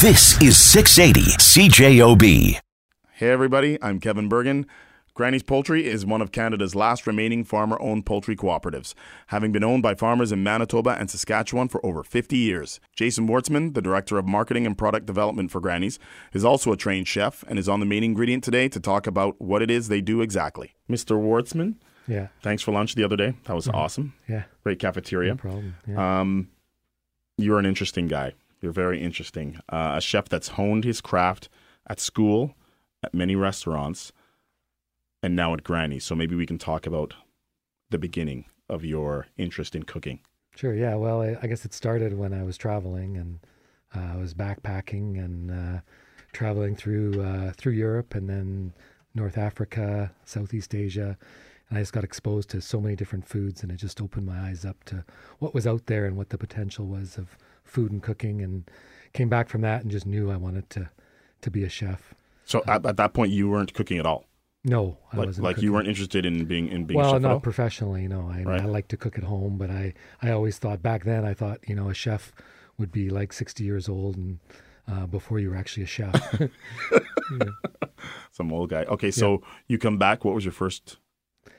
This is 680 CJOB. Hey everybody, I'm Kevin Bergen. Granny's Poultry is one of Canada's last remaining farmer owned poultry cooperatives, having been owned by farmers in Manitoba and Saskatchewan for over 50 years. Jason Wortzman, the Director of Marketing and Product Development for Granny's, is also a trained chef and is on the main ingredient today to talk about what it is they do exactly. Mr. Wortzman, Yeah. thanks for lunch the other day. That was awesome. Yeah. Great cafeteria. No problem. Yeah. Um, you're an interesting guy. You're very interesting. Uh, a chef that's honed his craft at school, at many restaurants, and now at Granny's. So maybe we can talk about the beginning of your interest in cooking. Sure. Yeah. Well, I, I guess it started when I was traveling and uh, I was backpacking and uh, traveling through uh, through Europe and then North Africa, Southeast Asia, and I just got exposed to so many different foods, and it just opened my eyes up to what was out there and what the potential was of food and cooking, and came back from that and just knew I wanted to to be a chef. So at, at that point, you weren't cooking at all. No, I Like, wasn't. like you weren't interested in being in being a well, not all? professionally. No, I, Right. I like to cook at home, but I, I always thought back then I thought you know a chef would be like sixty years old and uh, before you were actually a chef. Some old guy. Okay, so you come back. What was your first?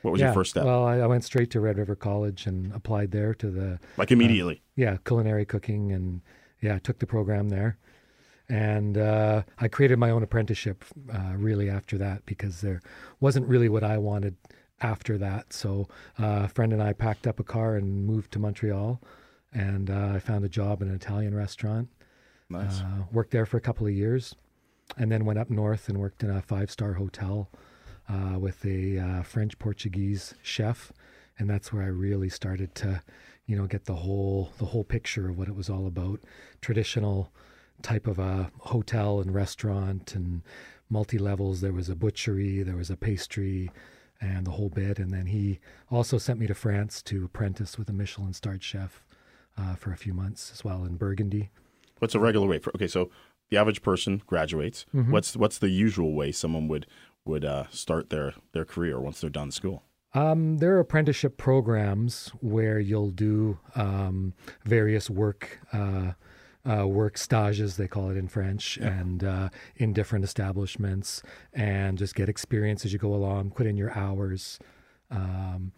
What was yeah. your first step? Well, I, I went straight to Red River College and applied there to the like immediately. yeah culinary cooking and yeah I took the program there, and uh, I created my own apprenticeship uh, really after that because there wasn't really what I wanted after that. So uh, a friend and I packed up a car and moved to Montreal, and uh, I found a job in an Italian restaurant. nice. Uh, worked there for a couple of years, and then went up north and worked in a five star hotel uh, with a uh, French Portuguese chef, and that's where I really started to, you know, get the whole the whole picture of what it was all about. Traditional type of a hotel and restaurant and multi levels. There was a butchery, there was a pastry. And the whole bit, and then he also sent me to France to apprentice with a Michelin starred chef uh, for a few months as well in Burgundy. What's a regular way for? Okay, so the average person graduates. Mm-hmm. What's what's the usual way someone would would uh, start their their career once they're done school? Um, there are apprenticeship programs where you'll do um, various work uh, uh, work stages, they call it in French, and uh, in different establishments, and just get experience as you go along. Put in your hours, um,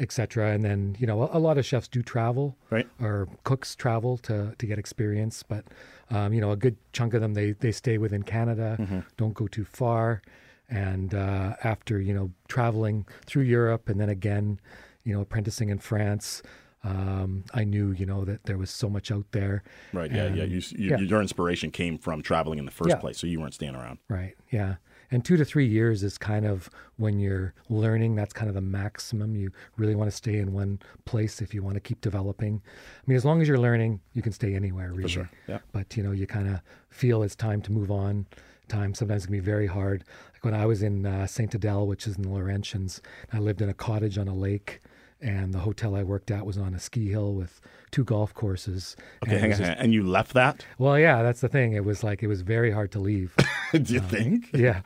etc. And then you know a, a lot of chefs do travel, Right. or cooks travel to to get experience, but um, you know a good chunk of them they they stay within Canada, don't go too far, and uh, after you know traveling through Europe and then again, you know apprenticing in France. Um, I knew, you know, that there was so much out there. Right. Yeah. yeah. You, you, yeah. Your inspiration came from traveling in the first Yeah. place, so you weren't staying around. Right. Yeah. And two to three years is kind of when you're learning. That's kind of the maximum. You really want to stay in one place if you want to keep developing. I mean, as long as you're learning, you can stay anywhere, really. For sure, yeah. But you know, you kind of feel it's time to move on. Time sometimes can be very hard. Like when I was in uh, Saint Adele, which is in the Laurentians, I lived in a cottage on a lake. And the hotel I worked at was on a ski hill with two golf courses. Okay, and hang on, just- And you left that? Well, yeah, that's the thing. It was like it was very hard to leave. Do you think? yeah,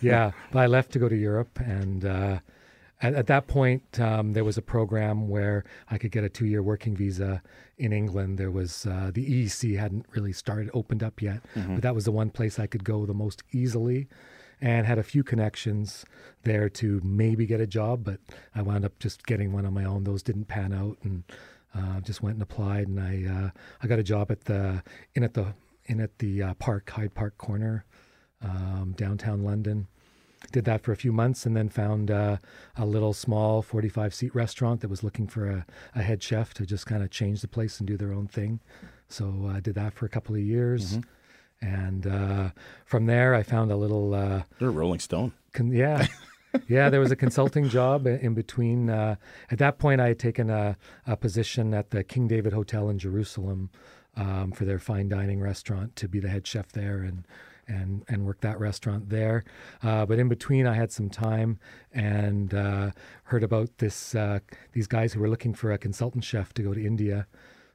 yeah. But I left to go to Europe, and uh, at, at that point, um, there was a program where I could get a two-year working visa in England. There was uh, the EEC hadn't really started opened up yet, but that was the one place I could go the most easily, and had a few connections there to maybe get a job. But I wound up just getting one on my own. Those didn't pan out, and uh, just went and applied, and I uh, I got a job at the in at the in at the uh, park Hyde Park corner um, downtown London. Did that for a few months and then found uh, a little small 45 seat restaurant that was looking for a, a head chef to just kind of change the place and do their own thing. So I did that for a couple of years. And uh, from there, I found a little, uh, You're a Rolling Stone. con- yeah. yeah, there was a consulting job in between. Uh, at that point, I had taken a, a position at the King David Hotel in Jerusalem um, for their fine dining restaurant to be the head chef there and and and work that restaurant there. Uh, but in between, I had some time and uh, heard about this uh, these guys who were looking for a consultant chef to go to India.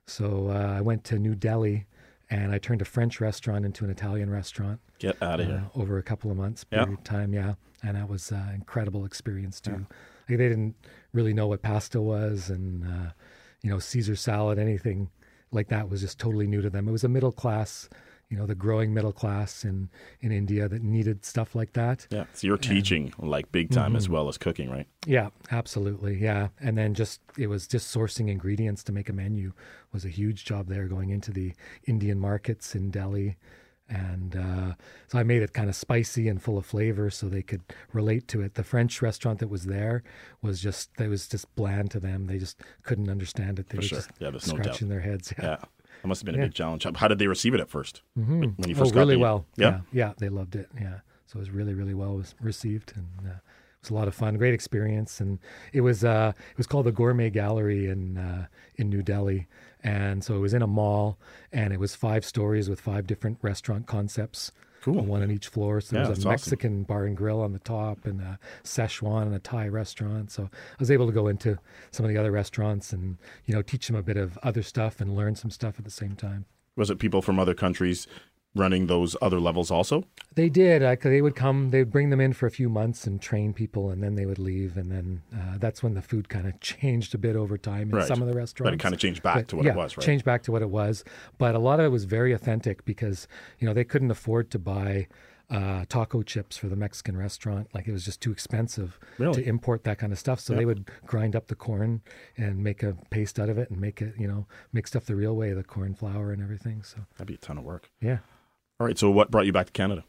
So uh, I went to New Delhi and I turned a French restaurant into an Italian restaurant Get out of here. uh, over a couple of months period of time. Yeah, and that was an incredible experience too. Like, they didn't really know what pasta was, and uh, you know Caesar salad, anything like that was just totally new to them. It was a middle class, you know the growing middle class in in India that needed stuff like that. Yeah. So you're teaching like big time as well as cooking, right? Yeah, absolutely. Yeah. And then just it was just sourcing ingredients to make a menu was a huge job there going into the Indian markets in Delhi. And uh, so I made it kind of spicy and full of flavor so they could relate to it. The French restaurant that was there was just, it was just bland to them. They just couldn't understand it. They For were sure. just Yeah, there's no scratching their heads. Yeah. Yeah. That must have been a Yeah. big challenge. How did they receive it at 1st when when you Oh, first got really the- well. Yeah. yeah. Yeah, they loved it. Yeah. So it was really, really well received. And uh, it was a lot of fun, great experience. And it was, uh, it was called the Gourmet Gallery in, uh, in New Delhi. And so it was in a mall and it was five stories with five different restaurant concepts. Cool. One on each floor. So Yeah, there was that's a awesome. Mexican bar and grill on the top and a Szechuan and a Thai restaurant. So I was able to go into some of the other restaurants and, you know, teach them a bit of other stuff and learn some stuff at the same time. Was it people from other countries running those other levels also? They did. Uh, they would come. They'd bring them in for a few months and train people, and then they would leave. And then uh, that's when the food kind of changed a bit over time in Right. some of the restaurants. But it kind of changed back But, to what yeah, it was, right? Changed back to what it was, but a lot of it was very authentic because you know they couldn't afford to buy uh, taco chips for the Mexican restaurant. Like it was just too expensive Really? to import that kind of stuff. So they would grind up the corn and make a paste out of it and make it, you know, make stuff the real way, the corn flour and everything. So That'd be a ton of work. yeah. All right. So what brought you back to Canada?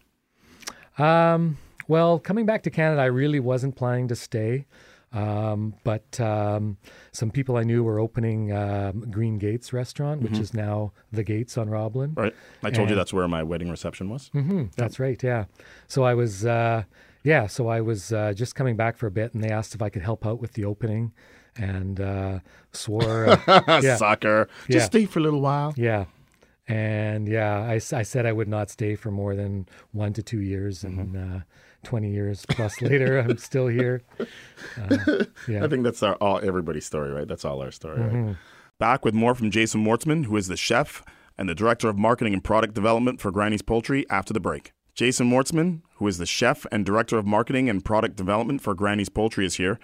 Um, well, coming back to Canada, I really wasn't planning to stay. Um, but um, some people I knew were opening um, Green Gates restaurant, which is now the Gates on Roblin. Right. I told you that's where my wedding reception was. hmm That's right. Yeah. So I was, uh, yeah. So I was uh, just coming back for a bit, and they asked if I could help out with the opening, and uh, swore. Uh, yeah. Soccer. Just Yeah. stay for a little while. Yeah. And yeah, I, I said I would not stay for more than one to two years. And uh, 20 years plus later, I'm still here. Uh, yeah. I think that's our all everybody's story, right? That's all our story, Mm-hmm. right? Back with more from Jason Wortzman, who is the chef and the director of marketing and product development for Granny's Poultry after the break. Jason Wortzman, who is the chef and director of marketing and product development for Granny's Poultry, is here.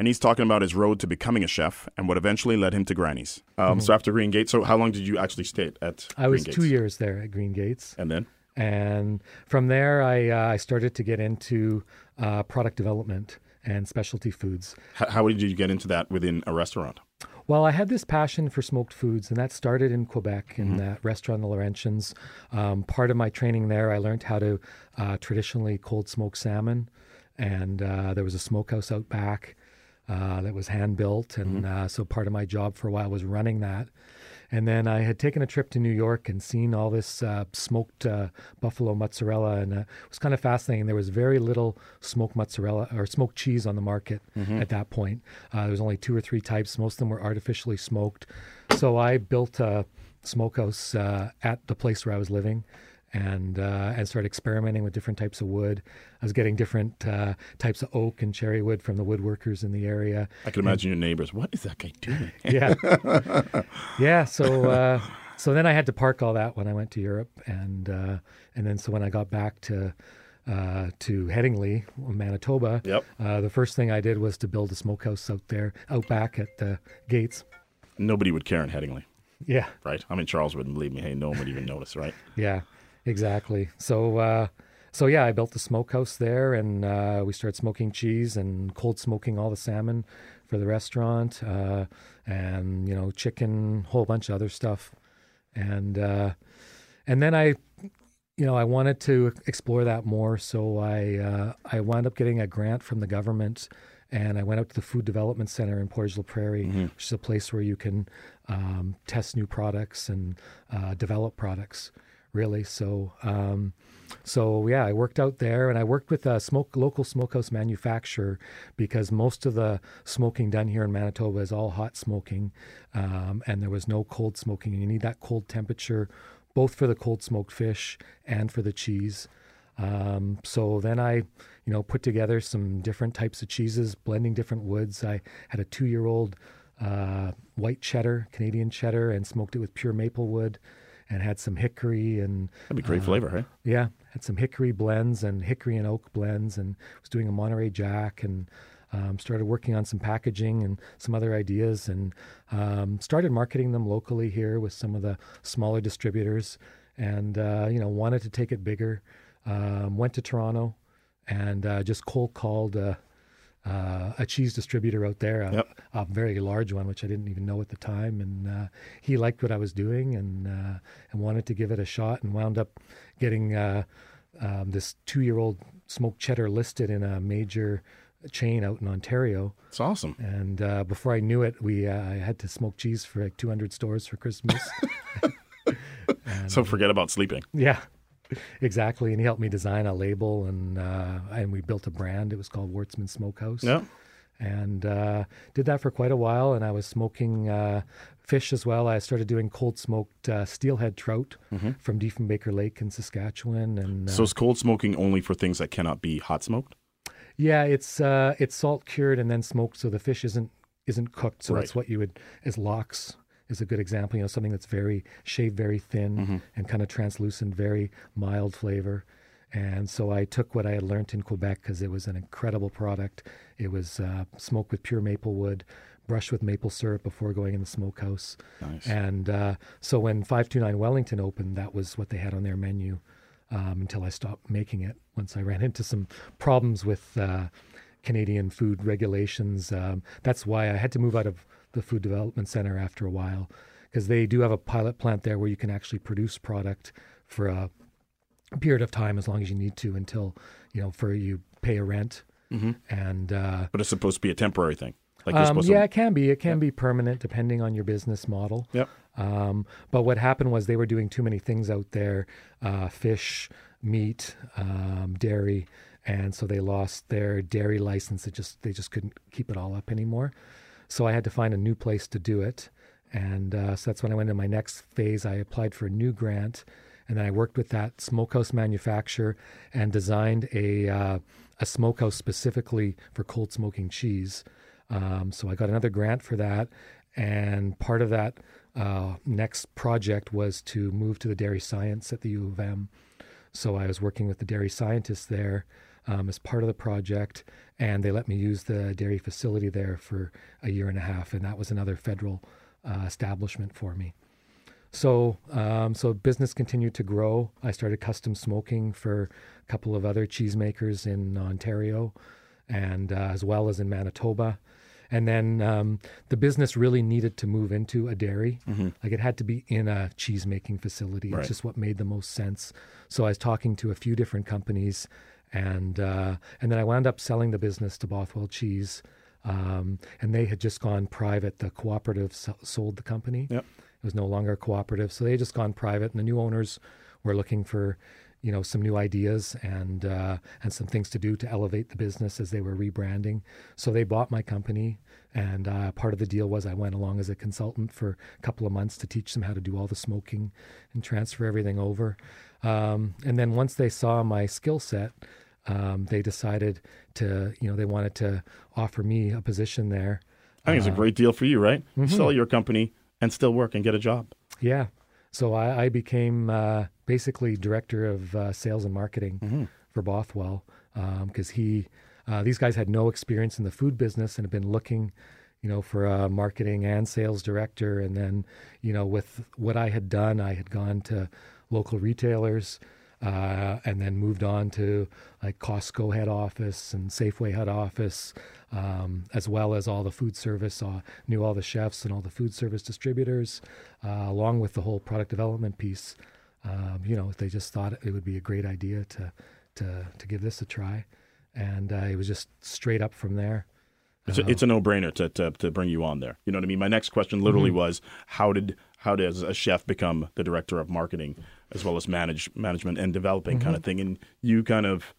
And he's talking about his road to becoming a chef and what eventually led him to Granny's. Um, So after Green Gates, so how long did you actually stay at Mm-hmm. I was Green two years there at Green Gates. And then? And from there, I, uh, I started to get into uh, product development and specialty foods. How, how did you get into that within a restaurant? Well, I had this passion for smoked foods, and that started in Quebec in that restaurant, the Laurentians. Um, part of my training there, I learned how to uh, traditionally cold smoke salmon, and uh, there was a smokehouse out back uh, that was hand built, and uh, so part of my job for a while was running that. And then I had taken a trip to New York and seen all this uh, smoked uh, buffalo mozzarella, and uh, it was kind of fascinating. There was very little smoked mozzarella or smoked cheese on the market at that point. Uh, there was only two or three types. Most of them were artificially smoked. So I built a smokehouse uh, at the place where I was living. And uh, and started experimenting with different types of wood. I was getting different uh, types of oak and cherry wood from the woodworkers in the area. I can imagine your neighbors. What is that guy doing? Yeah. yeah. So uh, so then I had to park all that when I went to Europe, and uh, and then so when I got back to uh, to Headingley, Manitoba, Yep. uh, the first thing I did was to build a smokehouse out there, out back at the gates. Nobody would care in Headingley, Yeah. right? I mean, Charles wouldn't believe me. Hey, no one would even notice, right? Yeah, exactly. So, uh, so yeah, I built the smokehouse there, and uh, we started smoking cheese and cold smoking all the salmon for the restaurant, uh, and you know, chicken, whole bunch of other stuff, and uh, and then I, you know, I wanted to explore that more, so I uh, I wound up getting a grant from the government. And I went out to the Food Development Center in Portage la Prairie, which is a place where you can um, test new products and uh, develop products really. So, um, so yeah, I worked out there, and I worked with a smoke local smokehouse manufacturer because most of the smoking done here in Manitoba is all hot smoking, um, and there was no cold smoking, and you need that cold temperature both for the cold smoked fish and for the cheese. Um, so then I, you know, put together some different types of cheeses, blending different woods. I had a two-year-old uh, white cheddar, Canadian cheddar, and smoked it with pure maple wood, and had some hickory and That'd be great flavor, hey? yeah, had some hickory blends and hickory and oak blends, and was doing a Monterey Jack, and um, started working on some packaging and some other ideas, and um, started marketing them locally here with some of the smaller distributors. and uh, you know wanted to take it bigger. Um, went to Toronto and uh, just cold called uh, uh, a cheese distributor out there, a, Yep. a very large one, which I didn't even know at the time. And uh, he liked what I was doing and uh, and wanted to give it a shot, and wound up getting uh, um, this two year old smoked cheddar listed in a major chain out in Ontario. It's awesome. And uh, before I knew it, we uh, I had to smoke cheese for like 200 stores for Christmas. So forget about sleeping. yeah, exactly. And he helped me design a label, and uh, and we built a brand. It was called Wortzman Smokehouse. Yeah. And uh, did that for quite a while. And I was smoking uh, fish as well. I started doing cold smoked uh, steelhead trout from Diefenbaker Lake in Saskatchewan. And uh, So is cold smoking only for things that cannot be hot smoked? Yeah, it's uh, it's salt cured and then smoked, so the fish isn't isn't cooked. So Right. that's what you would as lox is a good example. You know, something that's very shaved, very thin, Mm-hmm. and kind of translucent, very mild flavor. And so I took what I had learned in Quebec because it was an incredible product. It was uh, smoked with pure maple wood, brushed with maple syrup before going in the smokehouse. Nice. And uh, so when 529 Wellington opened, that was what they had on their menu um, until I stopped making it. Once I ran into some problems with uh, Canadian food regulations, um, that's why I had to move out of the Food Development Center after a while because they do have a pilot plant there where you can actually produce product for a period of time as long as you need to until you know for you pay a rent and uh, But it's supposed to be a temporary thing. Like you're um, yeah, to. it can be. It can be permanent depending on your business model. Yep. Um, but what happened was they were doing too many things out there uh, fish, meat, um, dairy. And so they lost their dairy license. It just they just couldn't keep it all up anymore. So I had to find a new place to do it. And uh, so that's when I went into my next phase. I applied for a new grant, and then I worked with that smokehouse manufacturer and designed a uh, a smokehouse specifically for cold smoking cheese. Um, so I got another grant for that, and part of that uh, next project was to move to the dairy science at the U of M. So I was working with the dairy scientists there um, as part of the project, and they let me use the dairy facility there for a year and a half, and that was another federal uh, establishment for me. So, um, so business continued to grow. I started custom smoking for a couple of other cheesemakers in Ontario, and uh, as well as in Manitoba. And then um, the business really needed to move into a dairy. Like it had to be in a cheese making facility. Right. It's just what made the most sense. So I was talking to a few different companies, and uh, and then I wound up selling the business to Bothwell Cheese. Um, and they had just gone private. The cooperative sold the company. Yep. It was no longer a cooperative, so they had just gone private, and the new owners were looking for, you know, some new ideas and uh, and some things to do to elevate the business as they were rebranding. So they bought my company, and uh, part of the deal was I went along as a consultant for a couple of months to teach them how to do all the smoking and transfer everything over. Um, and then once they saw my skill set, um, they decided to, you know, they wanted to offer me a position there. I think it's a great deal for you, right? Mm-hmm. Sell your company and still work and get a job. Yeah. So I, I became uh, basically director of uh, sales and marketing for Bothwell because he, uh, these guys had no experience in the food business and had been looking, you know, for a marketing and sales director. And then, you know, with what I had done, I had gone to local retailers. Uh, and then moved on to like Costco head office and Safeway head office, um, as well as all the food service. Uh, knew all the chefs and all the food service distributors, uh, along with the whole product development piece. Um, you know, they just thought it would be a great idea to to to give this a try, and uh, it was just straight up from there. It's a, it's a no-brainer to, to to bring you on there. You know what I mean? My next question literally was how did how does a chef become the director of marketing as well as manage management and developing kind of mm-hmm. thing? And you kind of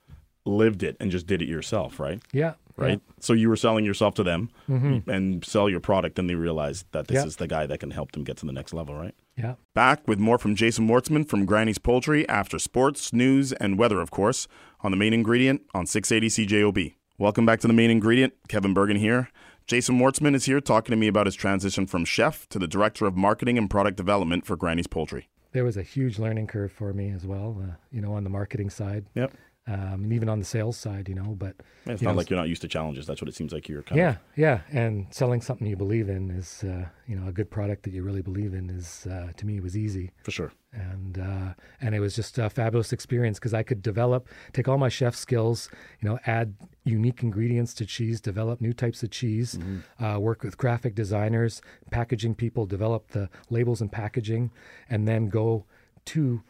lived it and just did it yourself, right? Yeah. Right. So you were selling yourself to them mm-hmm. and sell your product, and they realized that this Yeah. is the guy that can help them get to the next level, right? Yeah. yeah. Back with more from Jason Wortzman from Granny's Poultry after sports, news, and weather, of course, on the main ingredient on 680 CJOB. Welcome back to the main ingredient. Kevin Bergen here. Jason Wortzman is here talking to me about his transition from chef to the director of marketing and product development for Granny's Poultry. There was a huge learning curve for me as well. Uh, you know, on the marketing side. Yep. Um, and even on the sales side, you know. But It's not know, like you're not used to challenges. That's what it seems like you're kind yeah, of. yeah, and selling something you believe in is, uh, you know, a good product that you really believe in is, uh, to me, was easy, For sure. and uh, and it was just a fabulous experience because I could develop, take all my chef skills, you know, add unique ingredients to cheese, develop new types of cheese, uh, work with graphic designers, packaging people, develop the labels and packaging, and then go to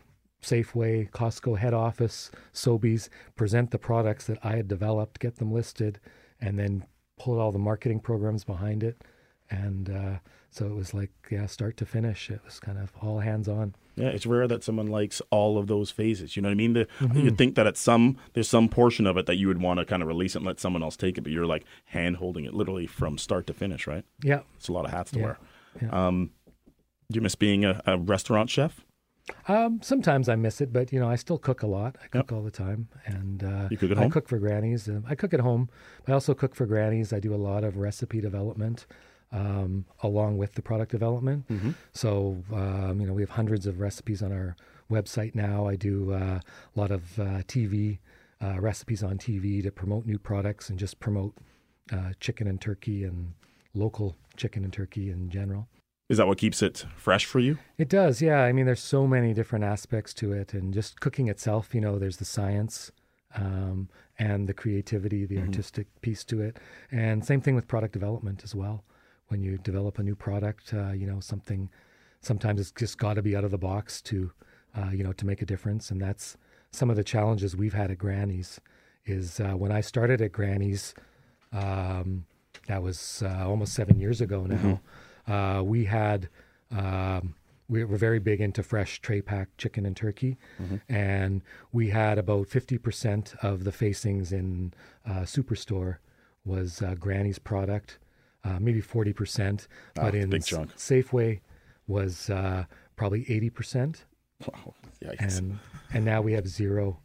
Safeway, Costco head office, Sobeys, present the products that I had developed, get them listed, and then pull all the marketing programs behind it. And uh, so it was like, yeah, start to finish. It was kind of all hands on. Yeah, it's rare that someone likes all of those phases. You know what I mean? The, Mm-hmm. You'd think that at some there's some portion of it that you would want to kind of release it and let someone else take it, but you're like hand holding it literally from start to finish, right? Yeah. It's a lot of hats to Yeah. wear. Yeah. Um, do you miss being a, a restaurant chef? Um, sometimes I miss it, but you know, I still cook a lot. I cook all the time, and uh, You cook at I cook for grannies. Uh, I cook at home. I also cook for grannies. I do a lot of recipe development um, along with the product development. Mm-hmm. So um, you know, we have hundreds of recipes on our website now. I do uh, a lot of uh, TV uh, recipes on TV to promote new products and just promote uh, chicken and turkey and local chicken and turkey in general. Is that what keeps it fresh for you? It does, yeah. I mean, there's so many different aspects to it, and just cooking itself. You know, there's the science um, and the creativity, the artistic piece to it, and same thing with product development as well. When you develop a new product, uh, you know, something sometimes it's just got to be out of the box to, uh, you know, to make a difference, and that's some of the challenges we've had at Granny's. Is uh, when I started at Granny's, um, that was uh, almost seven years ago now. Uh, we had um, we were very big into fresh tray pack chicken and turkey, and we had about fifty percent of the facings in uh, Superstore was uh, Granny's product, uh, maybe forty percent, Ah, but in. Safeway was uh, probably eighty percent Wow. Yikes. and and now we have zero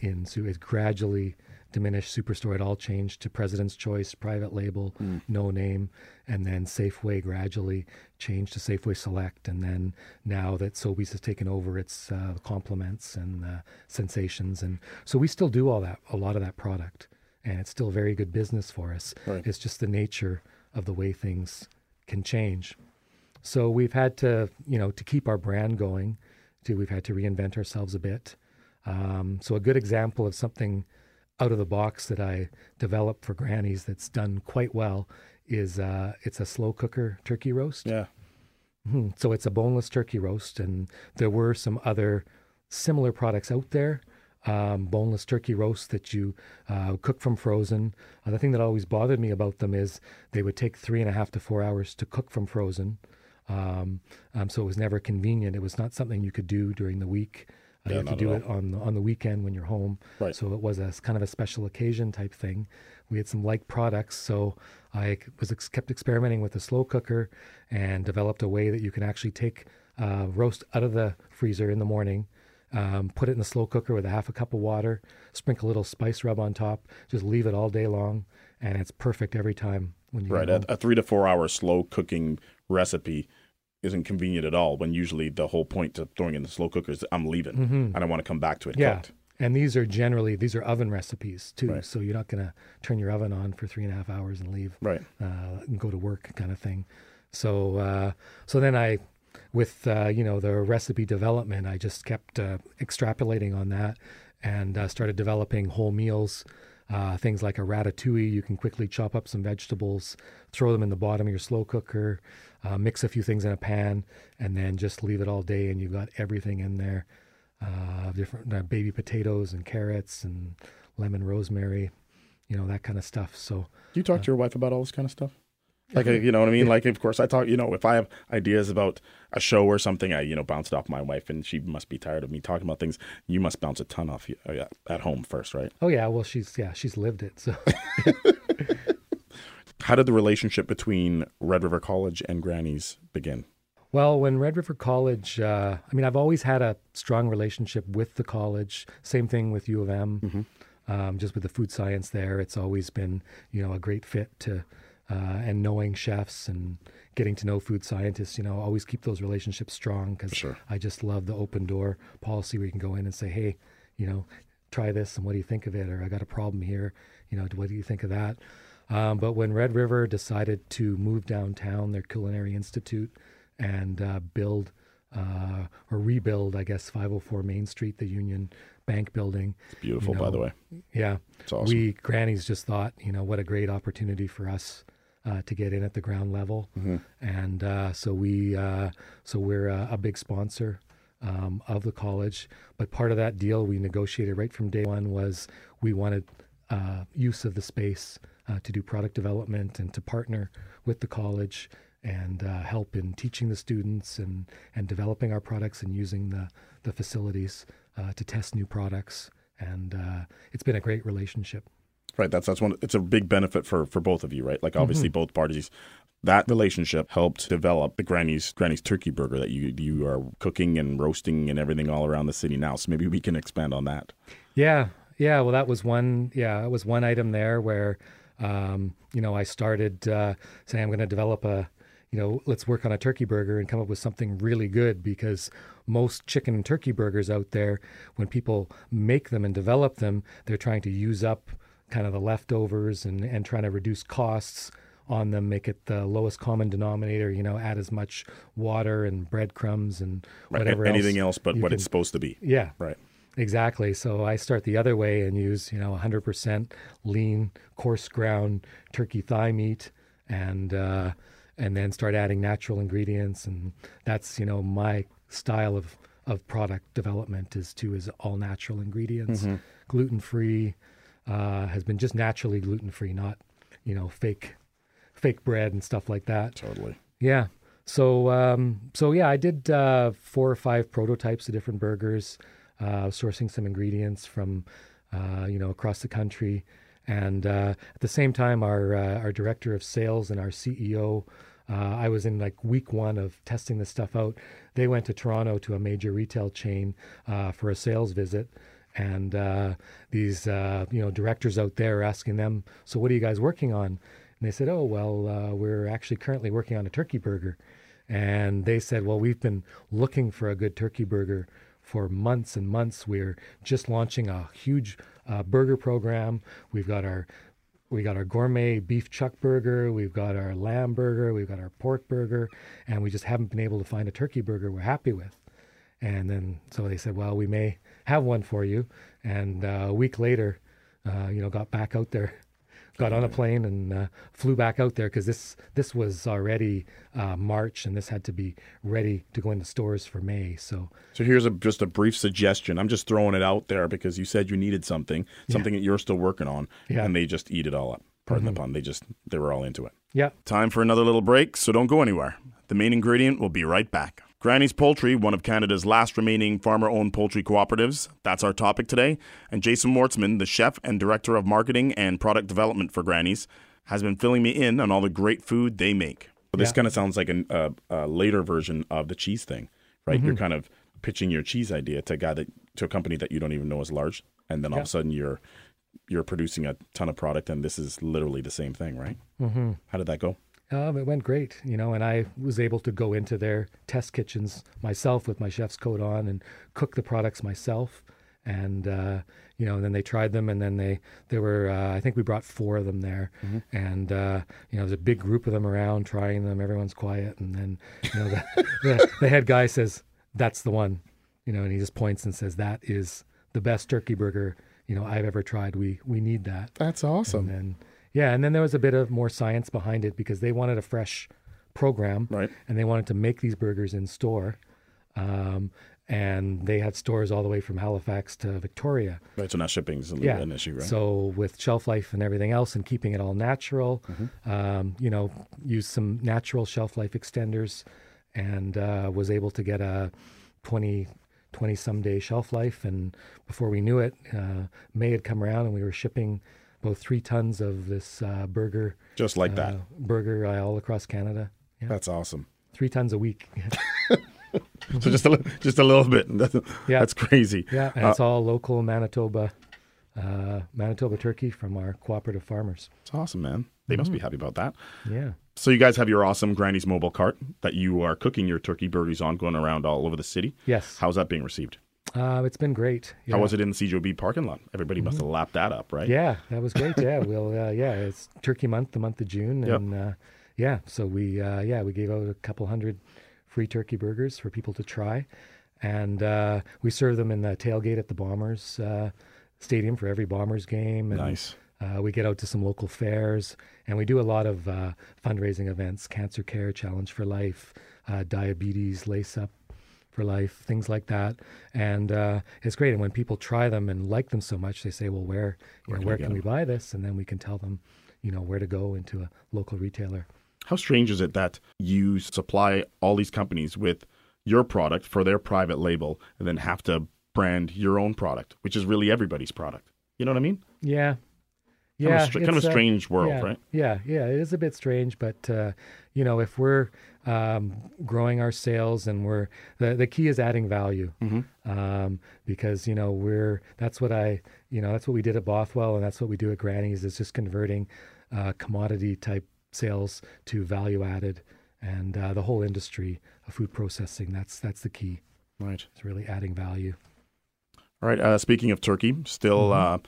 in so it gradually diminished superstore it all changed to president's choice private label no name and then safeway gradually changed to safeway select and then now that sobeys has taken over it's uh, compliments and uh, sensations and so we still do all that a lot of that product and it's still very good business for us Right. it's just the nature of the way things can change so we've had to, you know, to keep our brand going, to we've had to reinvent ourselves a bit. Um, so a good example of something out of the box that I developed for grannies that's done quite well is uh, it's a slow cooker turkey roast. yeah. Mhm. So it's a boneless turkey roast, and there were some other similar products out there. Um, boneless turkey roasts that you uh, cook from frozen. Uh, the thing that always bothered me about them is they would take three and a half to four hours to cook from frozen. Um, um, so it was never convenient. It was not something you could do during the week. You had to do it on the, on the weekend when you're home. Right. So it was a kind of a special occasion type thing. We had some like products, so I was ex- kept experimenting with the slow cooker and developed a way that you can actually take uh, roast out of the freezer in the morning, um, put it in the slow cooker with a half a cup of water, sprinkle a little spice rub on top, just leave it all day long, and it's perfect every time when you Right. A, a three to four hour slow cooking recipe isn't convenient at all when usually the whole point to throwing in the slow cooker is I'm leaving. I don't want to come back to it Mm-hmm. Yeah. cooked. And these are generally these are oven recipes too, Right. so you're not going to turn your oven on for three and a half hours and leave. Right. uh, and go to work kind of thing. So uh, so then I, with uh, you know the recipe development, I just kept uh, extrapolating on that and uh, started developing whole meals. Uh, things like a ratatouille, you can quickly chop up some vegetables, throw them in the bottom of your slow cooker, uh, mix a few things in a pan, and then just leave it all day, and you've got everything in there. Uh, different uh, baby potatoes and carrots and lemon rosemary, you know that kind of stuff. So Do you talk to your wife about all this kind of stuff? Like, uh, you know what I mean? Like, of course, I talk, you know, if I have ideas about a show or something, I, you know, bounce it off my wife and she must be tired of me talking about things. You must bounce a ton off you uh, at home first, right? Oh yeah, well she's yeah she's lived it. So How did the relationship between Red River College and Granny's begin? well, when Red River College, uh, I mean I've always had a strong relationship with the college. Same thing with U of M. Um, just with the food science there, it's always been you know a great fit to uh, and knowing chefs and getting to know food scientists. You know, always keep those relationships strong because Sure. I just love the open door policy where you can go in and say, hey, you know. try this and what do you think of it? Or I got a problem here, you know, what do you think of that? Um, but when Red River decided to move downtown, their culinary institute, and uh, build uh, or rebuild, I guess, 504 Main Street, the Union Bank building. It's beautiful, you by the way. Yeah. It's awesome. We Grannies just thought, you know, what a great opportunity for us uh, to get in at the ground level, Mm-hmm. and uh, so we uh, so we're a, a big sponsor um, of the college. But part of that deal we negotiated right from day one was we wanted uh, use of the space uh, to do product development and to partner with the college and uh, help in teaching the students and and developing our products and using the the facilities uh, to test new products. And uh, it's been a great relationship. Right. That's that's one. It's a big benefit for for both of you, right? Like obviously Mm-hmm. both parties. That relationship helped develop the Granny's Granny's Turkey Burger that you you are cooking and roasting and everything all around the city now. So maybe we can expand on that. Yeah, yeah. Well, that was one. Yeah, that was one item there where, um, you know, I started uh, saying I'm going to develop a, you know, let's work on a turkey burger and come up with something really good because most chicken and turkey burgers out there, when people make them and develop them, they're trying to use up kind of the leftovers and and trying to reduce costs on them, make it the lowest common denominator. You know, add as much water and breadcrumbs and Right. whatever Anything else, else but what can- it's supposed to be. Yeah, Right. Exactly. So I start the other way and use, you know, 100% lean, coarse ground turkey thigh meat, and uh, and then start adding natural ingredients, and that's you know my style of of product development is to is all natural ingredients, gluten free, uh, has been just naturally gluten free, not you know fake fake bread and stuff like that. Totally. Yeah. So um, so yeah, I did uh, four or five prototypes of different burgers, uh, sourcing some ingredients from uh, you know across the country, and uh, at the same time, our uh, our director of sales and our CEO. Uh, I was in like week one of testing this stuff out. They went to Toronto to a major retail chain uh, for a sales visit, and uh, these uh, you know directors out there asking them, "So what are you guys working on?" And they said, "Oh well, uh, we're actually currently working on a turkey burger." And they said, "Well, we've been looking for a good turkey burger for months and months. We're just launching a huge uh, burger program. We've got our we got our gourmet beef chuck burger, we've got our lamb burger, we've got our pork burger, and we just haven't been able to find a turkey burger we're happy with." And then so they said, "Well, we may have one for you." And uh, a week later, uh, you know, got back out there, got on a plane and uh, flew back out there because this this was already uh, March and this had to be ready to go into stores for May. So So here's a just a brief suggestion. I'm just throwing it out there because you said you needed something, something that you're still working on, Yeah. Mm-hmm. and they just eat it all up. Pardon the pun. They just they were all into it. yeah, Time for another little break, so don't go anywhere. The main ingredient will be right back. Granny's Poultry, one of Canada's last remaining farmer owned poultry cooperatives. That's our topic today. And Jason Wortzman, the chef and director of marketing and product development for Granny's, has been filling me in on all the great food they make. So this Yeah. kind of sounds like an, uh, a later version of the cheese thing, right? Mm-hmm. You're kind of pitching your cheese idea to a guy that to a company that you don't even know is large, and then all of a sudden you're you're producing a ton of product, and this is literally the same thing, right? Mm-hmm. How did that go? Um, it went great, you know, and I was able to go into their test kitchens myself with my chef's coat on and cook the products myself. And uh, you know, and then they tried them, and then they there were uh, I think we brought four of them there, and uh, you know, there's a big group of them around trying them. Everyone's quiet, and then you know the, the, the head guy says, "That's the one," you know, and he just points and says, "That is the best turkey burger you know I've ever tried. We we need that." That's awesome. And then, yeah, and then there was a bit of more science behind it because they wanted a fresh program, Right. And they wanted to make these burgers in store, um, and they had stores all the way from Halifax to Victoria. Right, so now shipping's a little Yeah, bit an issue, right? So with shelf life and everything else, and keeping it all natural, Mm-hmm. um, you know, use some natural shelf life extenders, and uh, was able to get a 20, 20 some day shelf life. And before we knew it, uh, May had come around, and we were shipping about three tons of this uh, burger, Just like that. uh, burger uh, all across Canada. Yeah, That's awesome. three tons a week. So just a li- just a little bit. That's, Yeah. that's crazy. yeah, and it's all local Manitoba, uh, Manitoba turkey from our cooperative farmers. It's awesome, man. They must be happy about that. Yeah. So you guys have your awesome Granny's mobile cart that you are cooking your turkey burgers on, going around all over the city. Yes. How's that being received? Uh, it's been great. How was it in the CJOB parking lot? Everybody must have lapped that up, right? Mm-hmm. Yeah, that was great. Yeah, we'll uh, yeah, it's Turkey Month, the month of June, Yep. and uh, yeah, so we uh, yeah we gave out a couple hundred free turkey burgers for people to try, and uh, we serve them in the tailgate at the Bombers uh, Stadium for every Bombers game. And, Nice. Uh, we get out to some local fairs, and we do a lot of uh, fundraising events: Cancer Care, Challenge for Life, uh, Diabetes Lace Up for Life, things like that. And uh, it's great. And when people try them and like them so much, they say, "Well, where, you Where know, can where get can we buy this?" And then we can tell them, you know, where to go into a local retailer. How strange is it that you supply all these companies with your product for their private label and then have to brand your own product, which is really everybody's product? You know what I mean? Yeah. Kind of Yeah, a str- kind of a uh, strange world, yeah, right? Yeah, yeah, it is a bit strange, but uh, you know, if we're um, growing our sales and we're the the key is adding value, Mm-hmm. um, because you know we're that's what I you know that's what we did at Bothwell and that's what we do at Granny's is just converting uh, commodity type sales to value added, and uh, the whole industry of food processing that's that's the key. Right. It's really adding value. All right. Uh, speaking of Turkey, still Mm-hmm. uh,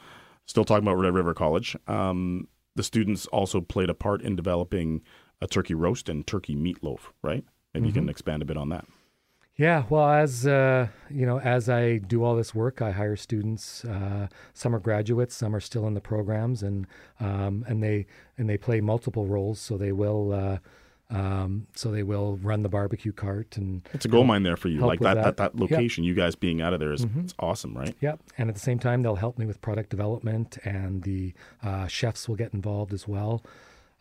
still talking about Red River College. Um, the students also played a part in developing a turkey roast and turkey meatloaf, right? Maybe you Mm-hmm. can expand a bit on that. Yeah, well, as uh, you know, as I do all this work, I hire students. Uh, some are graduates, some are still in the programs, and um, and they and they play multiple roles. So they will, uh, um, so they will run the barbecue cart, and It's a gold mine there for you. Like that, that, that. location, you guys being out of there is it's awesome, right? yeah, and at the same time, they'll help me with product development, and the uh, chefs will get involved as well.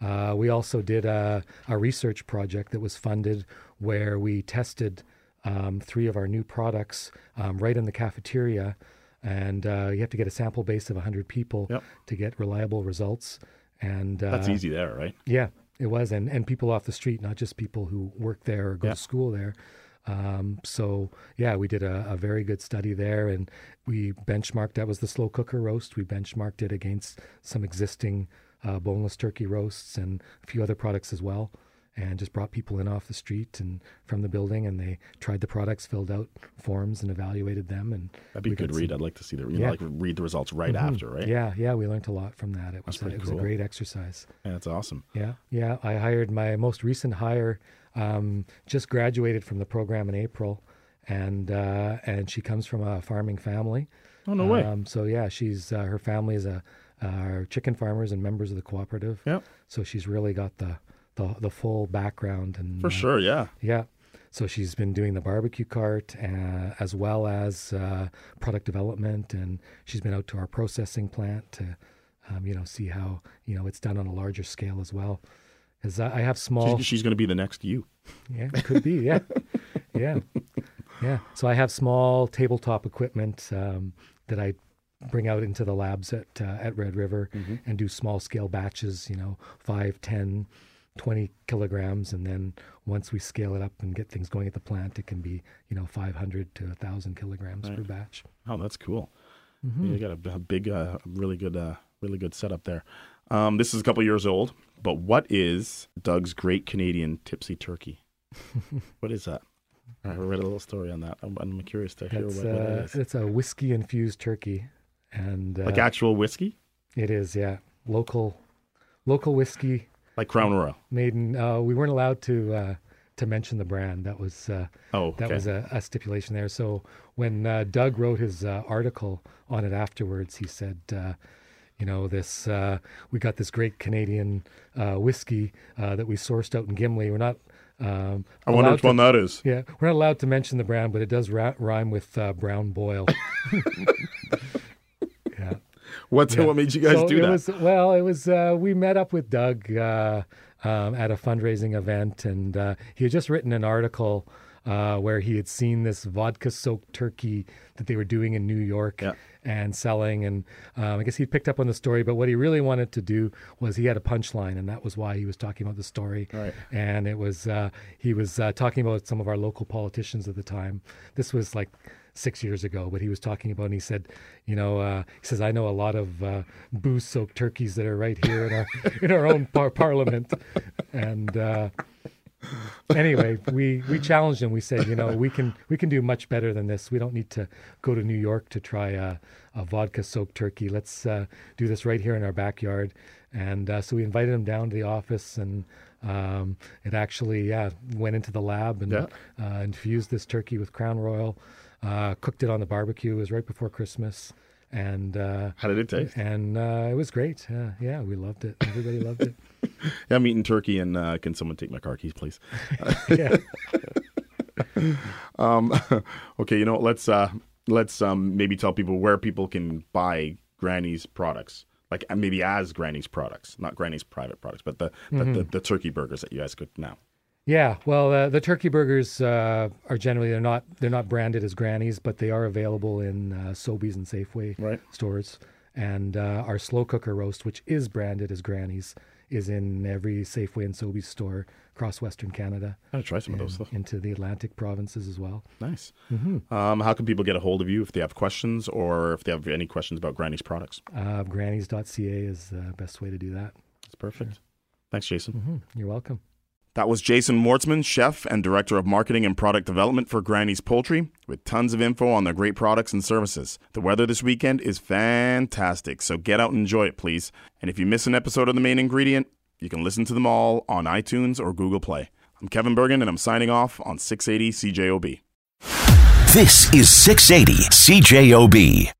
Uh, we also did a, a research project that was funded where we tested um, three of our new products um, right in the cafeteria. And uh, you have to get a sample base of 100 people Yep. to get reliable results. And uh, That's easy there, right? yeah, it was, and and people off the street, not just people who work there or go Yeah. to school there. Um, so yeah, we did a, a very good study there, and we benchmarked. That was the slow cooker roast. We benchmarked it against some existing uh, boneless turkey roasts and a few other products as well, and just brought people in off the street and from the building, and they tried the products, filled out forms, and evaluated them. And That'd be a good read. some- I'd like to see the you Yeah. know, like read the results right Mhm. after, right? Yeah, yeah, we learned a lot from that. It was a, it was cool. a great exercise. Yeah, that's awesome. Yeah, yeah. I hired my most recent hire. Um, just graduated from the program in April, and uh, and she comes from a farming family. Oh no way. Um, so yeah, she's uh, her family is a are chicken farmers and members of the cooperative. Yeah. So she's really got the the, the full background and For uh, sure, yeah. yeah. So she's been doing the barbecue cart uh, as well as uh, product development, and she's been out to our processing plant to, um, you know, see how you know it's done on a larger scale as well. Because I have small, She's, she's going to be the next you. yeah, it could be, yeah, yeah, yeah. So I have small tabletop equipment um, that I bring out into the labs at uh, at Red River and do small scale batches. You know, five, ten. 20 kilograms and then once we scale it up and get things going at the plant it can be you know 500 to 1000 kilograms per batch Oh, that's cool. Mm-hmm. You got a big, uh, really good, uh, really good setup there. Um, this is a couple years old, but what is Doug's Great Canadian Tipsy Turkey? what is that? I read a little story on that. I'm, I'm curious to hear what, what it uh, is. it's a whiskey infused turkey and uh, Like actual whiskey, it is yeah. Local local whiskey. Like Crown Royal. made in uh, we weren't allowed to uh, to mention the brand. That was uh, Oh, that was a, a stipulation there. So when uh, doug wrote his uh, article on it afterwards he said uh, you know this uh, we got this great canadian uh, whiskey uh, that we sourced out in gimli. We're not um, I wonder which one that is. yeah we're not allowed to mention the brand but it does ra- rhyme with uh, brown boil What's yeah. what made you guys So do it that? Was, well, it was uh, we met up with Doug uh, um, at a fundraising event, and uh, he had just written an article uh, where he had seen this vodka-soaked turkey that they were doing in New York Yeah. and selling, and um, I guess he picked up on the story. But what he really wanted to do was he had a punchline, and that was why he was talking about the story. Right. And it was uh, he was uh, talking about some of our local politicians at the time. This was like six years ago, but he was talking about, and he said, you know, uh, he says, I know a lot of uh, booze-soaked turkeys that are right here in our in our own par- parliament, and uh, anyway, we we challenged him. We said, you know, we can we can do much better than this. We don't need to go to New York to try a, a vodka soaked turkey. Let's uh, do this right here in our backyard. And uh, so we invited him down to the office, and um, it actually yeah went into the lab and Yeah. uh, infused this turkey with Crown Royal. Uh, cooked it on the barbecue. It was right before Christmas, and uh, How did it taste? and uh, it was great. Uh, yeah, we loved it. Everybody loved it. Yeah, I'm eating turkey, and uh, can someone take my car keys, please? Yeah. Um, okay, you know, what, let's uh, let's um, maybe tell people where people can buy Granny's products, like uh, maybe as Granny's products, not Granny's private products, but the the, the, the turkey burgers that you guys cook now. Yeah, well, uh, the turkey burgers uh, are generally they're not they're not branded as Granny's, but they are available in uh, Sobeys and Safeway Right. stores. And uh, our slow cooker roast, which is branded as Granny's, is in every Safeway and Sobeys store across Western Canada, I'm gonna try some of those stuff. into the Atlantic provinces as well. Nice. Um, how can people get a hold of you if they have questions or if they have any questions about Granny's products? Uh, Grannies.ca is the best way to do that. That's perfect. Thanks, Jason. hmm You're welcome. That was Jason Wortzman, chef and director of marketing and product development for Granny's Poultry, with tons of info on their great products and services. The weather this weekend is fantastic, so get out and enjoy it, please. And if you miss an episode of The Main Ingredient, you can listen to them all on iTunes or Google Play. I'm Kevin Bergen, and I'm signing off on 680 CJOB. This is 680 CJOB.